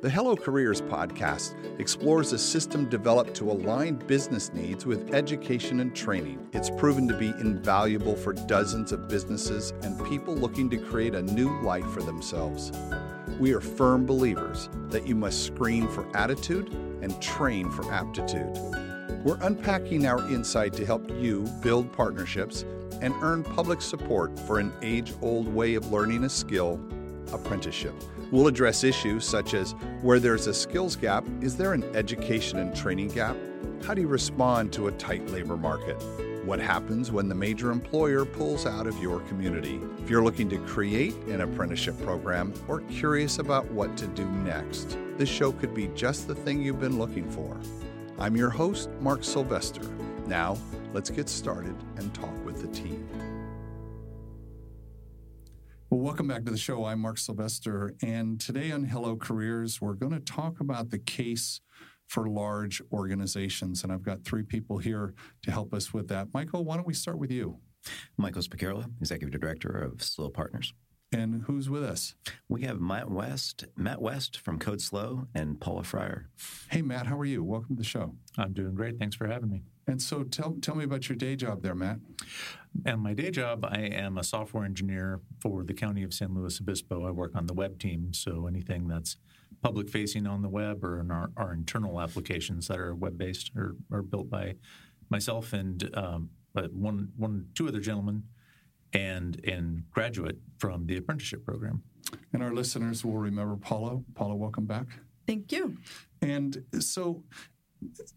The Hello Careers podcast explores a system developed to align business needs with education and training. It's proven to be invaluable for dozens of businesses and people looking to create a new life for themselves. We are firm believers that you must screen for attitude and train for aptitude. We're unpacking our insight to help you build partnerships and earn public support for an age old way of learning a skill apprenticeship. We'll address issues such as where there's a skills gap, is there an education and training gap? How do you respond to a tight labor market? What happens when the major employer pulls out of your community? If you're looking to create an apprenticeship program or curious about what to do next, this show could be just the thing you've been looking for. I'm your host, Mark Sylvester. Now, let's get started and talk with the team. Well, welcome back to the show. I'm Mark Sylvester, and today on Hello Careers, we're going to talk about the case for large organizations. And I've got three people here to help us with that. Michael, why don't we start with you? Michael Specchierla, Executive Director of SLO Partners. And who's with us? We have Matt West, Matt West from Code SLO, and Paula Fryer. Hey, Matt, how are you? Welcome to the show. I'm doing great. Thanks for having me. And so tell, tell me about your day job there, Matt. And my day job, I am a software engineer for the County of San Luis Obispo. I work on the web team, so anything that's public facing on the web or in our, our internal applications that are web based are, are built by myself and um, one, one, two other gentlemen and and graduate from the apprenticeship program. And our listeners will remember Paula. Paula, welcome back. Thank you. And so,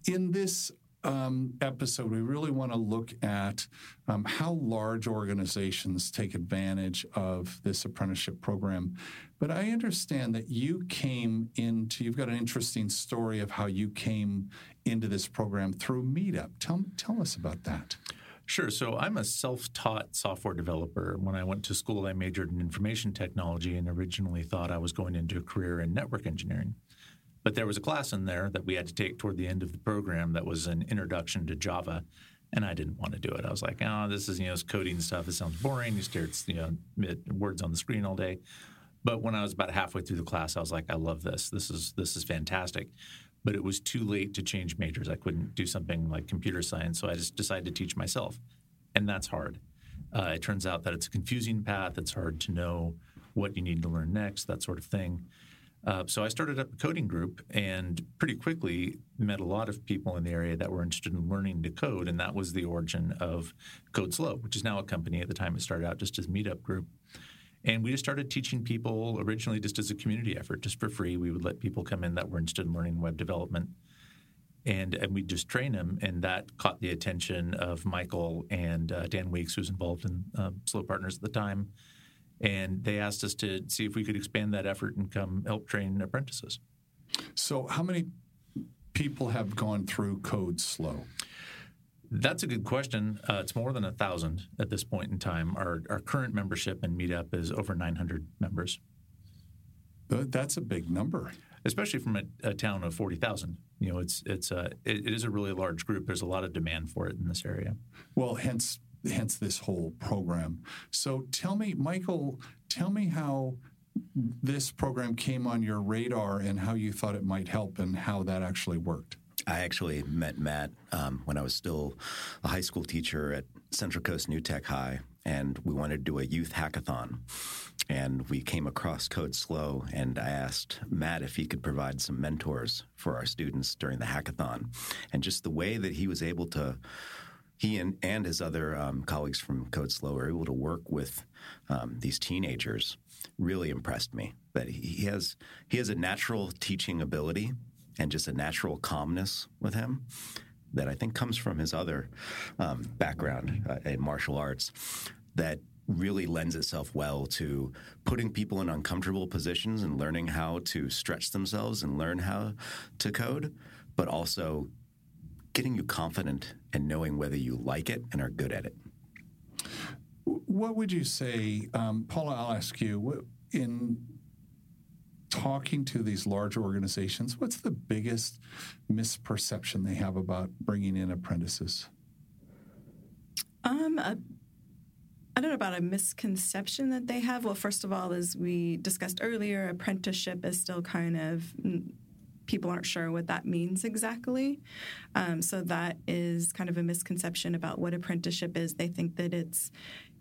in this um, episode, we really want to look at um, how large organizations take advantage of this apprenticeship program. But I understand that you came into, you've got an interesting story of how you came into this program through Meetup. Tell, tell us about that. Sure. So I'm a self taught software developer. When I went to school, I majored in information technology and originally thought I was going into a career in network engineering. But there was a class in there that we had to take toward the end of the program that was an introduction to Java. And I didn't want to do it. I was like, oh, this is, you know, coding stuff. It sounds boring. You stare at, you know, words on the screen all day. But when I was about halfway through the class, I was like, I love this. This is this is fantastic. But it was too late to change majors. I couldn't do something like computer science, so I just decided to teach myself, and that's hard. Uh, it turns out that it's a confusing path. It's hard to know what you need to learn next, that sort of thing. Uh, so I started up a coding group and pretty quickly met a lot of people in the area that were interested in learning to code, and that was the origin of Code SLO, which is now a company. At the time, it started out just as meetup group. And we just started teaching people originally just as a community effort, just for free. We would let people come in that were interested in learning web development. And, and we just train them, and that caught the attention of Michael and uh, Dan Weeks, who was involved in uh, SLO Partners at the time and they asked us to see if we could expand that effort and come help train apprentices. So, how many people have gone through Code SLO? That's a good question. Uh, it's more than a thousand at this point in time. Our, our current membership in Meetup is over 900 members. That's a big number, especially from a, a town of 40,000. You know, it's it's a it, it is a really large group. There's a lot of demand for it in this area. Well, hence hence this whole program. So tell me, Michael, tell me how this program came on your radar and how you thought it might help and how that actually worked. I actually met Matt um, when I was still a high school teacher at Central Coast New Tech High, and we wanted to do a youth hackathon. And we came across Code SLO, and I asked Matt if he could provide some mentors for our students during the hackathon. And just the way that he was able to he and, and his other um, colleagues from Code SLO were able to work with um, these teenagers really impressed me. That he has he has a natural teaching ability and just a natural calmness with him that I think comes from his other um, background uh, in martial arts that really lends itself well to putting people in uncomfortable positions and learning how to stretch themselves and learn how to code, but also getting you confident and knowing whether you like it and are good at it. What would you say, um, Paula? I'll ask you in talking to these large organizations. What's the biggest misperception they have about bringing in apprentices? Um, a, I don't know about a misconception that they have. Well, first of all, as we discussed earlier, apprenticeship is still kind of people aren't sure what that means exactly. Um, so that is kind of a misconception about what apprenticeship is. They think that it's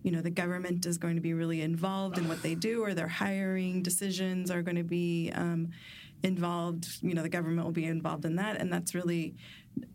you know the government is going to be really involved in what they do or their hiring decisions are going to be um, involved you know the government will be involved in that and that's really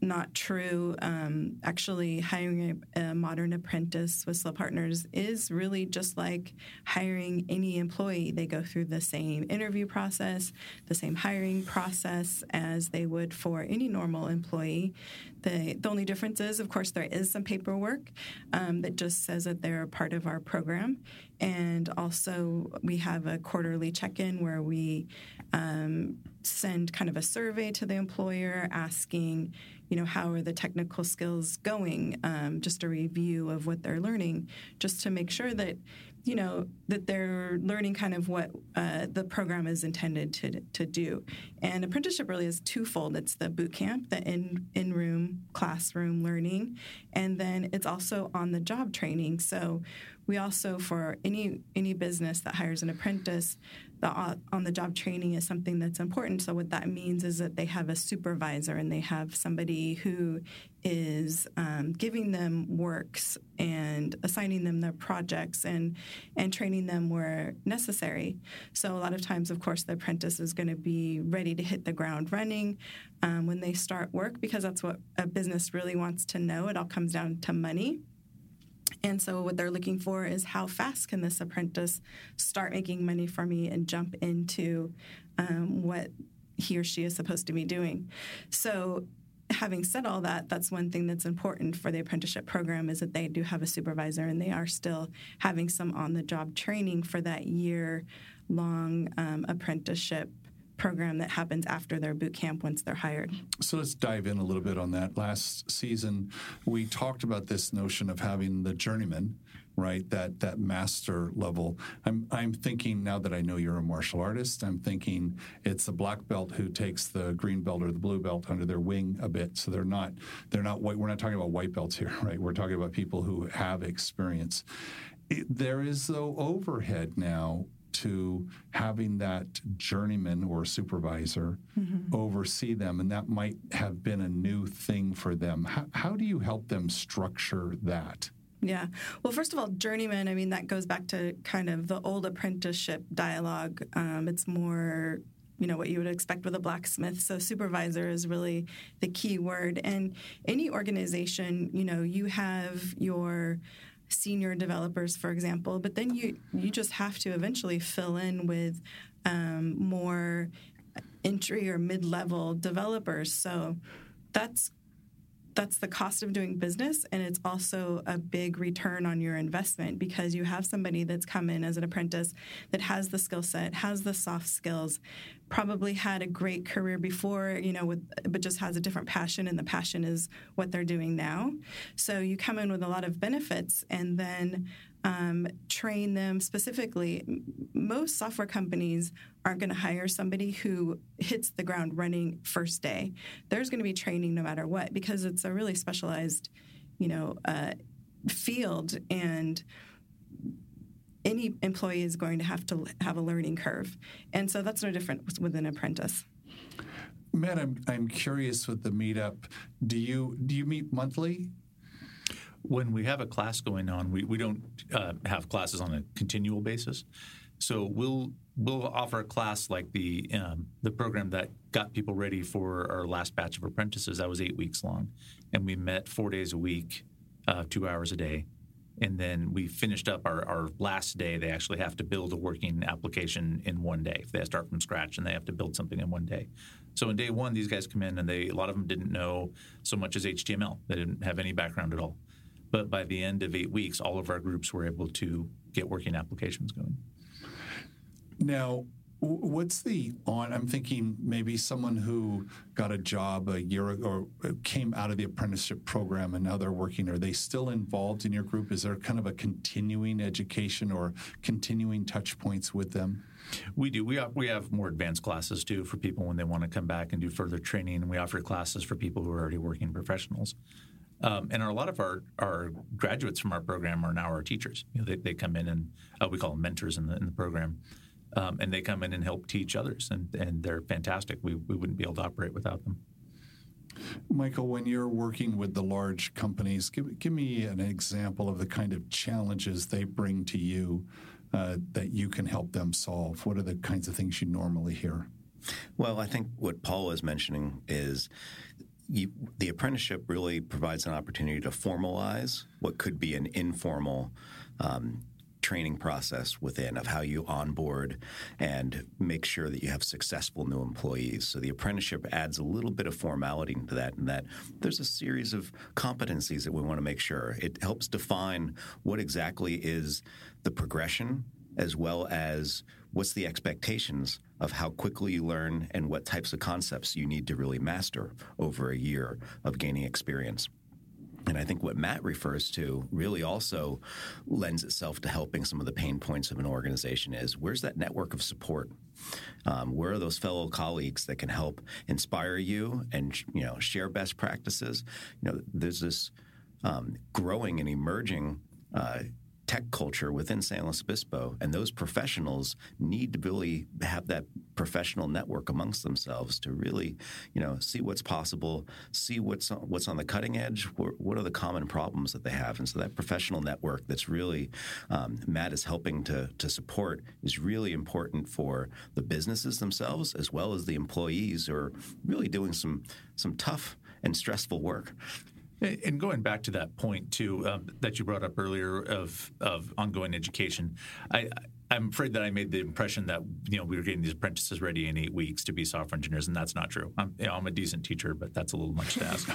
not true. Um, actually, hiring a, a, modern apprentice with SLO Partners is really just like hiring any employee. They go through the same interview process, the same hiring process as they would for any normal employee. The, the only difference is, of course, there is some paperwork um, that just says that they're a part of our program. And also, we have a quarterly check in where we um, send kind of a survey to the employer asking, you know, how are the technical skills going? Um, just a review of what they're learning, just to make sure that, you know, that they're learning kind of what uh, the program is intended to, to do. And apprenticeship really is twofold. It's the boot camp, the in in room classroom learning, and then it's also on the job training. So we also for any any business that hires an apprentice the on the job training is something that's important. So what that means is that they have a supervisor and they have somebody who is um, giving them works and assigning them their projects and and training them where necessary. So a lot of times, of course, the apprentice is going to be ready to hit the ground running um, when they start work because that's what a business really wants to know. It all comes down to money. And so what they're looking for is how fast can this apprentice start making money for me and jump into um, what he or she is supposed to be doing. So having said all that, that's one thing that's important for the apprenticeship program is that they do have a supervisor and they are still having some on the job training for that year long um, apprenticeship program that happens after their boot camp once they're hired. So let's dive in a little bit on that. Last season, we talked about this notion of having the journeyman, right? That that master level. I'm I'm thinking now that I know you're a martial artist. I'm thinking it's a black belt who takes the green belt or the blue belt under their wing a bit. So they're not they're not white. We're not talking about white belts here, right? We're talking about people who have experience. It, there is though overhead now to having that journeyman or supervisor mm-hmm. oversee them, and that might have been a new thing for them. How, how do you help them structure that? Yeah. Well, first of all, journeyman, I mean, that goes back to kind of the old apprenticeship dialogue. Um, it's more you know what you would expect with a blacksmith so supervisor is really the key word and any organization you know you have your senior developers, for example, but then you you just have to eventually fill in with um, more entry or mid level developers. So that's that's the cost of doing business and it's also a big return on your investment because you have somebody that's come in as an apprentice that has the skill set has the soft skills probably had a great career before you know with but just has a different passion and the passion is what they're doing now. So you come in with a lot of benefits and then um, train them specifically. Most software companies aren't going to hire somebody who hits the ground running first day. There's going to be training no matter what because it's a really specialized, you know, uh, field and any employee is going to have to have a learning curve. And so that's no different with an apprentice. Matt, I'm, I'm curious with the meetup. Do you do you meet monthly? When we have a class going on, we, we don't uh, have classes on a continual basis. So we'll we'll offer a class like the um, the program that got people ready for our last batch of apprentices. That was eight weeks long, and we met four days a week, uh, two hours a day. And then we finished up our, our last day. They actually have to build a working application in one day. If they start from scratch and they have to build something in one day. So in day one, these guys come in and they a lot of them didn't know so much as HTML. They didn't have any background at all. But by the end of eight weeks, all of our groups were able to get working applications going. Now, what's the on? I'm thinking maybe someone who got a job a year ago or came out of the apprenticeship program and now they're working. Are they still involved in your group? Is there kind of a continuing education or continuing touch points with them? We do. We have, we have more advanced classes too for people when they want to come back and do further training. And we offer classes for people who are already working professionals. Um, and a lot of our, our graduates from our program are now our teachers. You know, they, they come in and uh, we call them mentors in the, in the program. Um, and they come in and help teach others, and, and they're fantastic. We, we wouldn't be able to operate without them. Michael, when you're working with the large companies, give, give me an example of the kind of challenges they bring to you uh, that you can help them solve. What are the kinds of things you normally hear? Well, I think what Paul was mentioning is you, the apprenticeship really provides an opportunity to formalize what could be an informal um, training process within of how you onboard and make sure that you have successful new employees. So the apprenticeship adds a little bit of formality to that, and that there's a series of competencies that we want to make sure. It helps define what exactly is the progression as well as what's the expectations of how quickly you learn and what types of concepts you need to really master over a year of gaining experience. And I think what Matt refers to really also lends itself to helping some of the pain points of an organization is where's that network of support? Um, where are those fellow colleagues that can help inspire you and you know share best practices? You know, there's this um, growing and emerging uh, tech culture within San Luis Obispo, and those professionals need to really have that professional network amongst themselves to really, you know, see what's possible, see what's on, what's on the cutting edge, what, are the common problems that they have, and so that professional network that's really um, Matt is helping to to support is really important for the businesses themselves as well as the employees who are really doing some some tough and stressful work. And going back to that point too um, that you brought up earlier of of ongoing education, I, I'm afraid that I made the impression that you know we were getting these apprentices ready in eight weeks to be software engineers, and that's not true. I'm, you know, I'm a decent teacher, but that's a little much to ask.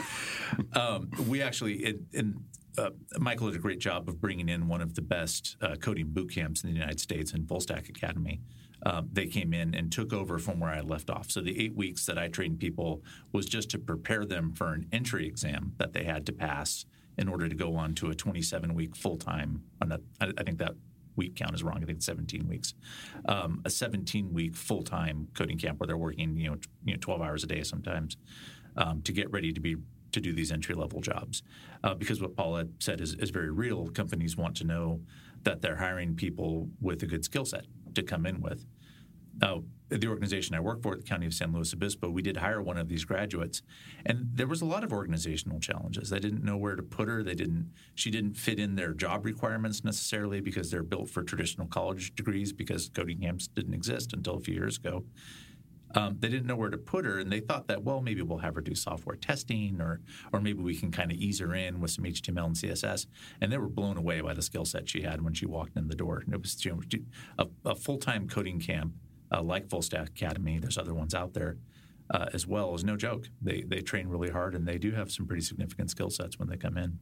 um, we actually, in, in uh, Michael did a great job of bringing in one of the best uh, coding boot camps in the United States in Full Stack Academy um, they came in and took over from where I left off. So the eight weeks that I trained people was just to prepare them for an entry exam that they had to pass in order to go on to a 27 week full time. I think that week count is wrong. I think it's 17 weeks. Um, a 17 week full time coding camp where they're working you know, you know 12 hours a day sometimes um, to get ready to be to do these entry level jobs. Uh, because what Paula said is, is very real. Companies want to know that they're hiring people with a good skill set to come in with. Now, the organization I work for, the County of San Luis Obispo, we did hire one of these graduates, and there was a lot of organizational challenges. They didn't know where to put her. They didn't. She didn't fit in their job requirements necessarily because they're built for traditional college degrees because coding camps didn't exist until a few years ago. Um, they didn't know where to put her, and they thought that well, maybe we'll have her do software testing, or or maybe we can kind of ease her in with some HTML and CSS. And they were blown away by the skill set she had when she walked in the door. And it was you know, a, a full time coding camp uh, like Full Stack Academy. There's other ones out there. Uh, as well is no joke. They they train really hard and they do have some pretty significant skill sets when they come in.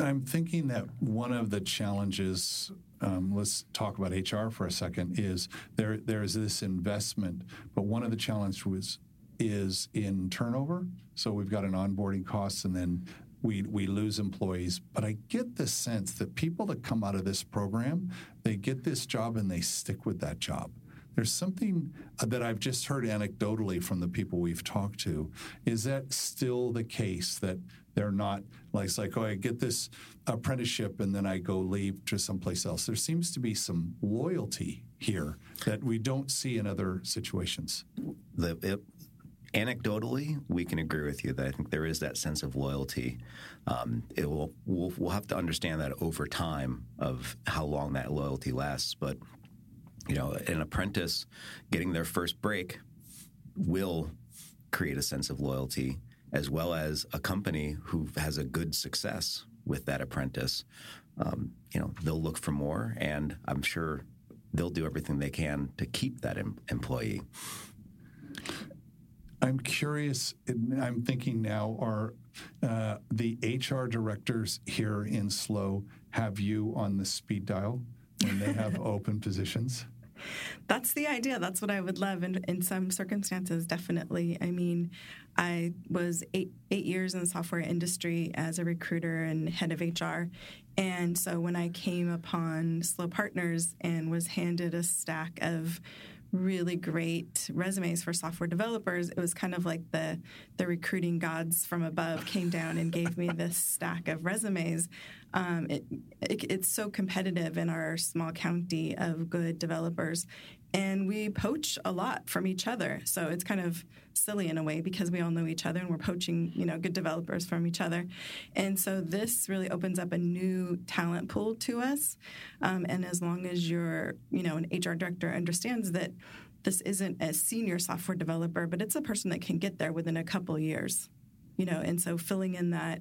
I'm thinking that one of the challenges, um, let's talk about HR for a second, is there there is this investment, but one of the challenges was is in turnover. So we've got an onboarding cost, and then we we lose employees. But I get the sense that people that come out of this program, they get this job and they stick with that job. There's something uh, that I've just heard anecdotally from the people we've talked to. Is that still the case that they're not like it's like, oh, I get this apprenticeship and then I go leave to someplace else. There seems to be some loyalty here that we don't see in other situations. The, it, anecdotally, we can agree with you that I think there is that sense of loyalty. Um, it will we'll, we'll have to understand that over time of how long that loyalty lasts, but you know, an apprentice getting their first break will create a sense of loyalty, as well as a company who has a good success with that apprentice. Um, you know, they'll look for more, and I'm sure they'll do everything they can to keep that em- employee. I'm curious. I'm thinking now: Are uh, the HR directors here in SLO have you on the speed dial? when they have open positions? That's the idea. That's what I would love. And in some circumstances, definitely. I mean, I was eight, eight years in the software industry as a recruiter and head of HR. And so when I came upon SLO Partners and was handed a stack of really great resumes for software developers, it was kind of like the the recruiting gods from above came down and gave me this stack of resumes. Um, it, it, it's so competitive in our small county of good developers, and we poach a lot from each other. So it's kind of silly in a way because we all know each other and we're poaching, you know, good developers from each other. And so this really opens up a new talent pool to us. Um, and as long as you're, you know, an HR director understands that this isn't a senior software developer, but it's a person that can get there within a couple years, you know. And so filling in that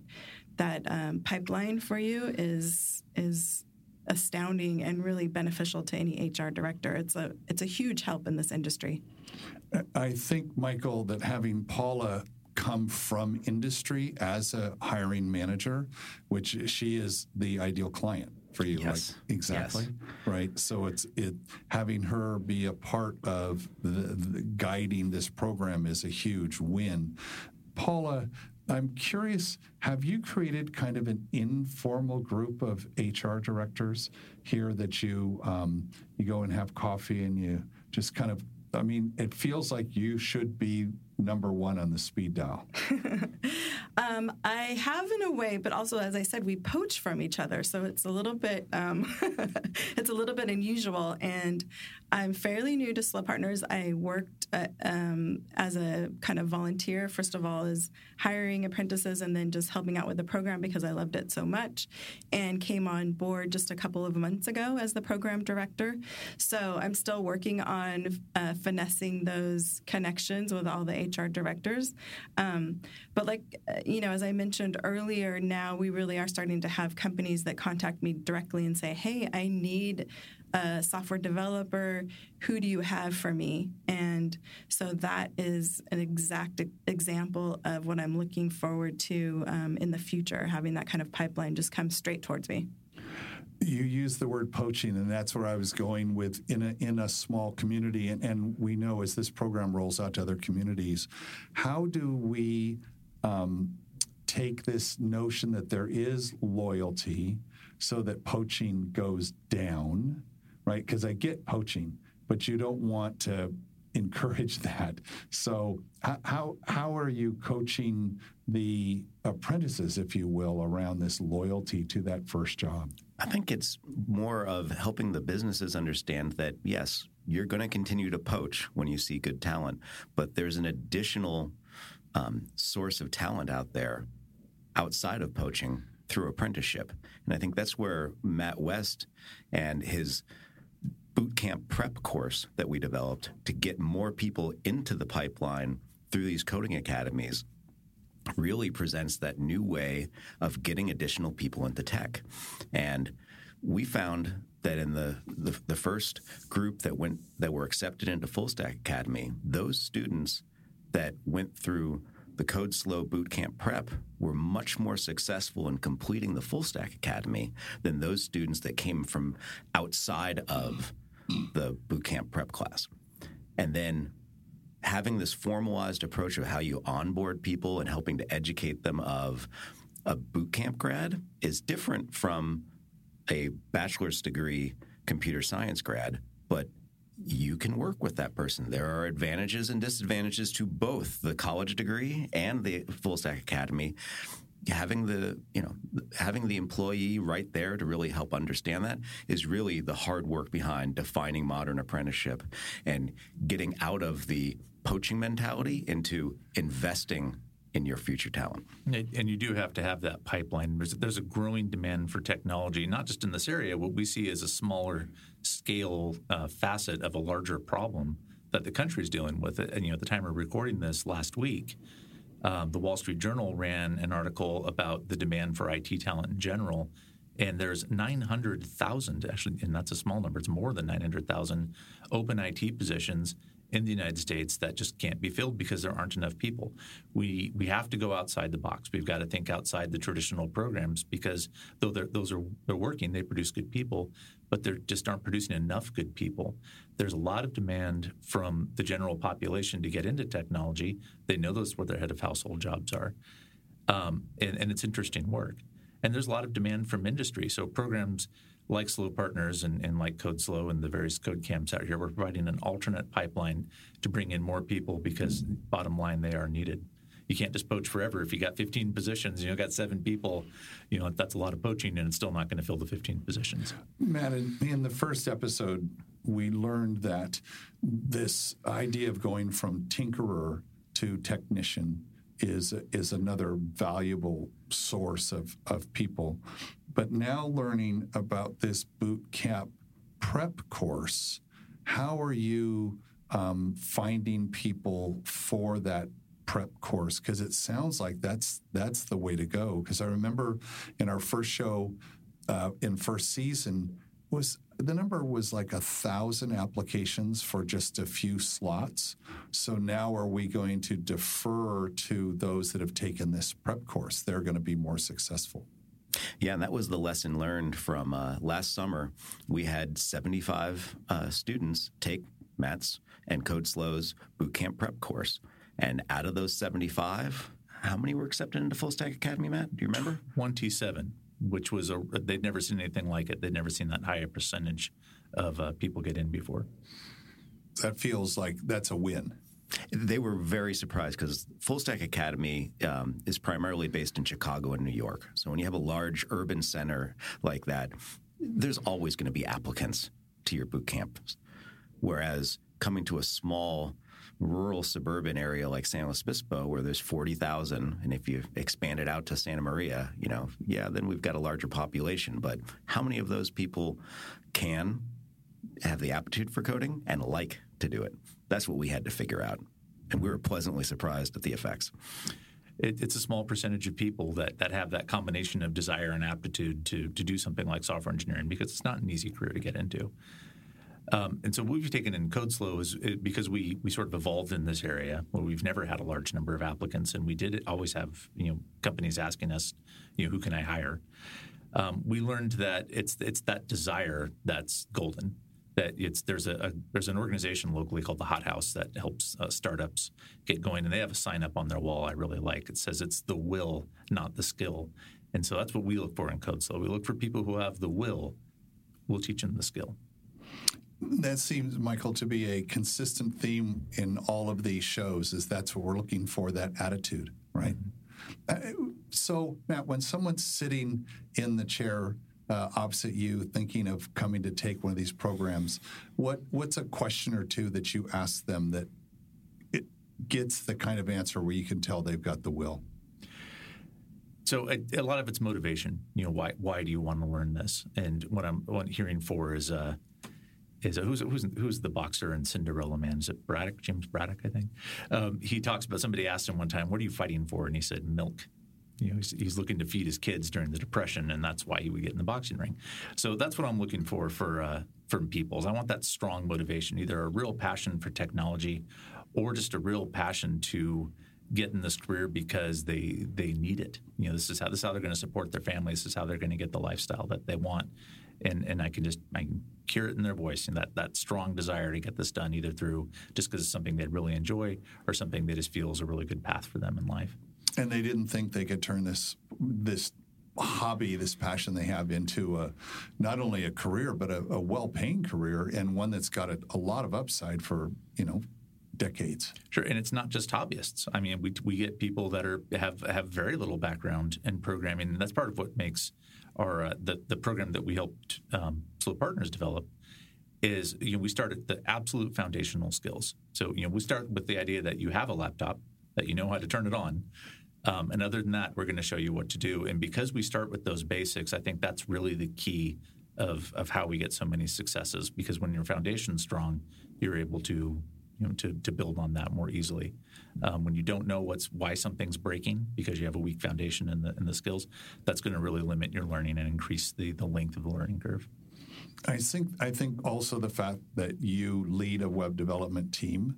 that um, pipeline for you is is astounding and really beneficial to any HR director. It's a it's a huge help in this industry. I think, Michael, that having Paula come from industry as a hiring manager, which she is the ideal client for you. Yes. Like, exactly. Yes. Right. So it's it having her be a part of the, the guiding this program is a huge win. Paula, I'm curious, have you created kind of an informal group of HR directors here that you um, you go and have coffee and you just kind of I mean, it feels like you should be number one on the speed dial. um, I have in a way, but also, as I said, we poach from each other, so it's a little bit um, it's a little bit unusual. And I'm fairly new to SLO Partners. I worked um, as a kind of volunteer, first of all, is hiring apprentices and then just helping out with the program because I loved it so much, and came on board just a couple of months ago as the program director. So I'm still working on uh, finessing those connections with all the HR directors. Um, but like uh, you know, as I mentioned earlier, now we really are starting to have companies that contact me directly and say, "Hey, I need." A software developer. Who do you have for me? And so that is an exact example of what I'm looking forward to um, in the future, having that kind of pipeline just come straight towards me. You use the word poaching, and that's where I was going with in a in a small community. And, and we know as this program rolls out to other communities, how do we um, take this notion that there is loyalty so that poaching goes down, right? Because I get poaching, but you don't want to encourage that. So how how are you coaching the apprentices, if you will, around this loyalty to that first job? I think it's more of helping the businesses understand that yes, you're going to continue to poach when you see good talent, but there's an additional um, source of talent out there outside of poaching through apprenticeship. And I think that's where Matt West and his boot camp prep course that we developed to get more people into the pipeline through these coding academies really presents that new way of getting additional people into tech. And we found that in the, the, the first group that went that were accepted into Full Stack Academy, those students that went through the Code SLO Bootcamp Prep were much more successful in completing the Full Stack Academy than those students that came from outside of the boot camp prep class. And then having this formalized approach of how you onboard people and helping to educate them of a boot camp grad is different from a bachelor's degree computer science grad, but you can work with that person. There are advantages and disadvantages to both the college degree and the full stack academy. Having the you know having the employee right there to really help understand that is really the hard work behind defining modern apprenticeship and getting out of the poaching mentality into investing in your future talent. And you do have to have that pipeline. There's, a growing demand for technology, not just in this area. What we see is a smaller scale uh, facet of a larger problem that the country is dealing with. And you know, at the time of recording this last week, um, the Wall Street Journal ran an article about the demand for IT talent in general. And there's 900,000, actually, and that's a small number, it's more than 900,000 open IT positions in the United States that just can't be filled because there aren't enough people. We we have to go outside the box. We've got to think outside the traditional programs because though those are they're working, they produce good people, but they just aren't producing enough good people. There's a lot of demand from the general population to get into technology. They know those where their head of household jobs are, um, and, and it's interesting work. And there's a lot of demand from industry. So programs like SLO Partners and, and like Code SLO and the various code camps out here, we're providing an alternate pipeline to bring in more people because bottom line, they are needed. You can't just poach forever. If you got 15 positions, you know, got seven people, you know, that's a lot of poaching, and it's still not going to fill the 15 positions. Matt, in, in the first episode, we learned that this idea of going from tinkerer to technician is is another valuable source of, of people. But now learning about this boot camp prep course, how are you um, finding people for that prep course? Because it sounds like that's that's the way to go. Because I remember in our first show uh, in first season was the number was like a thousand applications for just a few slots. So now are we going to defer to those that have taken this prep course? They're going to be more successful. Yeah, and that was the lesson learned from uh, last summer. We had 75 uh, students take Matt's and Code SLO's bootcamp prep course. And out of those 75, how many were accepted into Full Stack Academy, Matt? Do you remember? 27 which was a they'd never seen anything like it. They'd never seen that high a percentage of uh, people get in before. That feels like that's a win. They were very surprised because Full Stack Academy um, is primarily based in Chicago and New York. So when you have a large urban center like that, there's always going to be applicants to your boot camps. Whereas coming to a small rural suburban area like San Luis Obispo where there's 40,000 and if you expand it out to Santa Maria, you know, yeah, then we've got a larger population, but how many of those people can have the aptitude for coding and like to do it? That's what we had to figure out. And we were pleasantly surprised at the effects. It, it's a small percentage of people that, that have that combination of desire and aptitude to, to do something like software engineering because it's not an easy career to get into. Um, and so what we've taken in Code SLO is it, because we we sort of evolved in this area where we've never had a large number of applicants, and we did always have you know companies asking us, you know, who can I hire? Um, we learned that it's it's that desire that's golden. That it's there's a, a, there's an organization locally called the Hot House that helps uh, startups get going, and they have a sign up on their wall I really like. It says it's the will, not the skill, and so that's what we look for in Code SLO. We look for people who have the will. We'll teach them the skill. That seems, Michael, to be a consistent theme in all of these shows. Is that's what we're looking for that attitude, right? Mm-hmm. Uh, so, Matt, when someone's sitting in the chair uh, opposite you, thinking of coming to take one of these programs, what what's a question or two that you ask them that it gets the kind of answer where you can tell they've got the will? So a, a, lot of it's motivation. You know, why why do you want to learn this? And what I'm what I'm hearing for is uh, is who's who's who's the boxer in Cinderella Man? Is it Braddock? James Braddock, I think. Um, he talks about somebody asked him one time, "What are you fighting for?" And he said, "Milk." You know, he's, he's, looking to feed his kids during the depression, and that's why he would get in the boxing ring. So that's what I'm looking for for uh, from peoples. I want that strong motivation, either a real passion for technology, or just a real passion to get in this career because they they need it. You know, this is how this is how they're going to support their families. This is how they're going to get the lifestyle that they want and and I can just I can hear it in their voice and that that strong desire to get this done either through just because it's something they'd really enjoy or something they just feels a really good path for them in life. And they didn't think they could turn this this hobby, this passion they have into a not only a career but a, a well-paying career and one that's got a, a lot of upside for you know decades. Sure, and it's not just hobbyists. I mean, we, we get people that are have have very little background in programming, and that's part of what makes or uh, the the program that we helped um, SLO Partners develop is you know we start at the absolute foundational skills. So you know we start with the idea that you have a laptop that you know how to turn it on. Um, and other than that, we're going to show you what to do. And because we start with those basics, I think that's really the key of, of how we get so many successes. Because when your foundation's strong, you're able to you know, to, to build on that more easily. Um, when you don't know what's why something's breaking because you have a weak foundation in the in the skills, that's going to really limit your learning and increase the the length of the learning curve. I think I think also the fact that you lead a web development team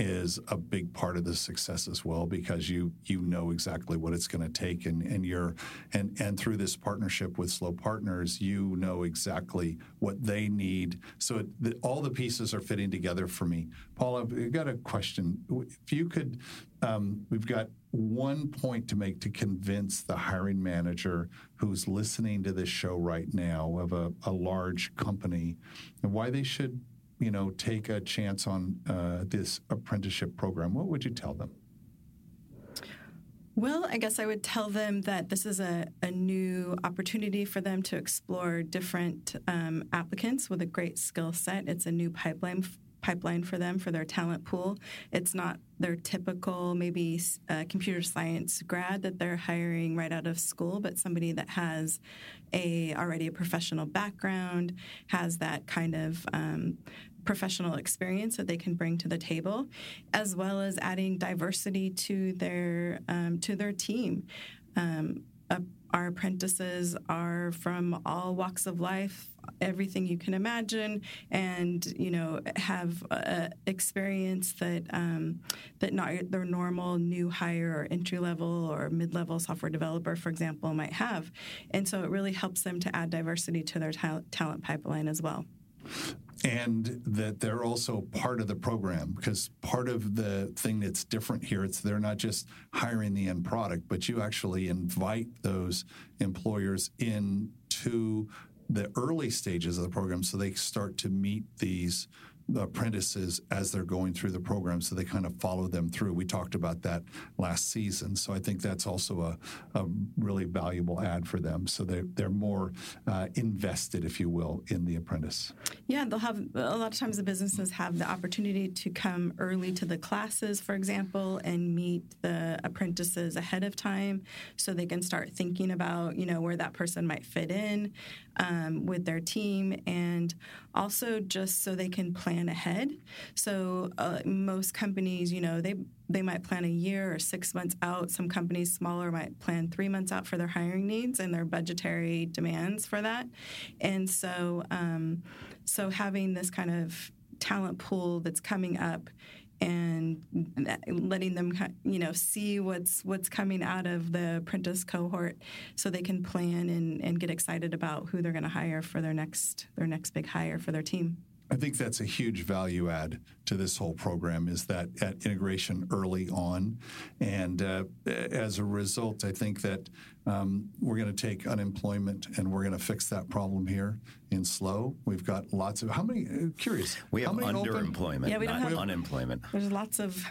is a big part of the success as well because you you know exactly what it's going to take and and you're and and through this partnership with SLO Partners you know exactly what they need so it, the, all the pieces are fitting together for me. Paul, I've got a question. If you could, um, we've got one point to make to convince the hiring manager who's listening to this show right now of a, a large company and why they should, you know, take a chance on uh, this apprenticeship program, what would you tell them? Well, I guess I would tell them that this is a, a new opportunity for them to explore different um, applicants with a great skill set. It's a new pipeline pipeline for them for their talent pool. It's not their typical maybe uh, computer science grad that they're hiring right out of school, but somebody that has a already a professional background, has that kind of um, professional experience that they can bring to the table, as well as adding diversity to their um, to their team. Um, uh, our apprentices are from all walks of life, everything you can imagine, and you know have experience that um, that not their normal new hire or entry level or mid level software developer, for example, might have. And so it really helps them to add diversity to their ta- talent pipeline as well and that they're also part of the program because part of the thing that's different here it's they're not just hiring the end product but you actually invite those employers into the early stages of the program so they start to meet these apprentices as they're going through the program so they kind of follow them through. We talked about that last season. So I think that's also a, a really valuable ad for them. So they, they're more uh, invested, if you will, in the apprentice. Yeah, they'll have a lot of times the businesses have the opportunity to come early to the classes, for example, and meet the apprentices ahead of time so they can start thinking about, you know, where that person might fit in um, with their team and also just so they can plan ahead. So uh, most companies, you know, they they might plan a year or six months out. Some companies smaller might plan three months out for their hiring needs and their budgetary demands for that. And so, um, so having this kind of talent pool that's coming up and letting them you know see what's what's coming out of the apprentice cohort so they can plan and, and get excited about who they're going to hire for their next their next big hire for their team I think that's a huge value add to this whole program is that at integration early on, and uh, as a result, I think that um, we're going to take unemployment and we're going to fix that problem here in SLO. We've got lots of how many? Uh, curious. We have underemployment. Open, yeah, we don't have unemployment. There's lots of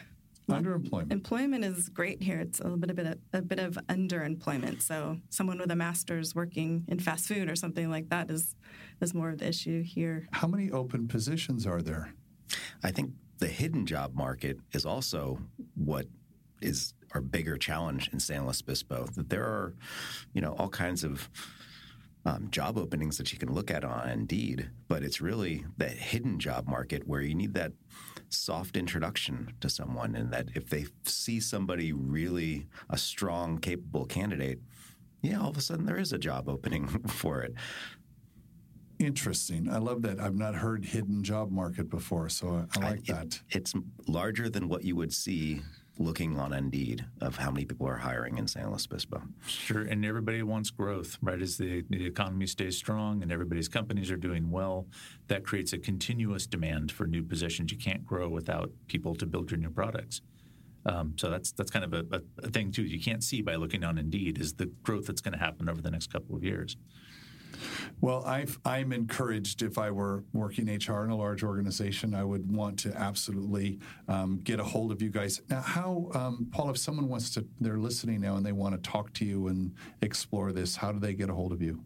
Underemployment. Employment is great here. It's a little bit of a, a, bit of underemployment. So someone with a master's working in fast food or something like that is is more of the issue here. How many open positions are there? I think the hidden job market is also what is our bigger challenge in San Luis Obispo. That there are, you know, all kinds of um, job openings that you can look at on Indeed, but it's really that hidden job market where you need that soft introduction to someone, and that if they see somebody really a strong, capable candidate, yeah, all of a sudden there is a job opening for it. Interesting. I love that. I've not heard hidden job market before, so I, I like I, that. It's larger than what you would see looking on Indeed of how many people are hiring in San Luis Obispo. Sure, and everybody wants growth, right? As the, the economy stays strong and everybody's companies are doing well, that creates a continuous demand for new positions. You can't grow without people to build your new products. Um, so that's that's kind of a, a, a thing too. You can't see by looking on Indeed is the growth that's going to happen over the next couple of years. Well, i am encouraged. If I were working HR in a large organization, I would want to absolutely um, get a hold of you guys. Now, how, um, Paul, if someone wants to, they're listening now and they want to talk to you and explore this, how do they get a hold of you?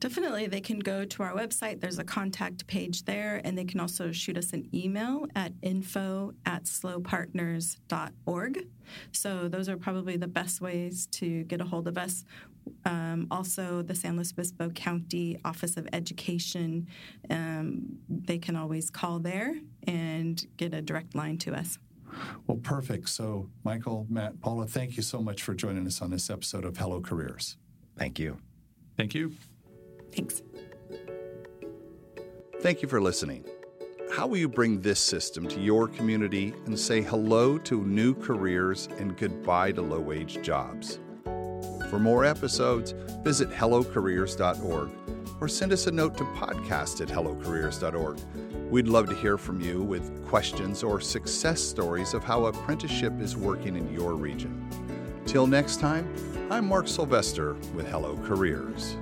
Definitely. They can go to our website. There's a contact page there, and they can also shoot us an email at info at slopartners.org. So, those are probably the best ways to get a hold of us. Um, also, the San Luis Obispo County Office of Education, um, they can always call there and get a direct line to us. Well, perfect. So, Michael, Matt, Paula, thank you so much for joining us on this episode of Hello Careers. Thank you. Thank you. Thanks. Thank you for listening. How will you bring this system to your community and say hello to new careers and goodbye to low wage jobs? For more episodes, visit hellocareers.org or send us a note to podcast at hellocareers.org. We'd love to hear from you with questions or success stories of how apprenticeship is working in your region. Till next time, I'm Mark Sylvester with Hello Careers.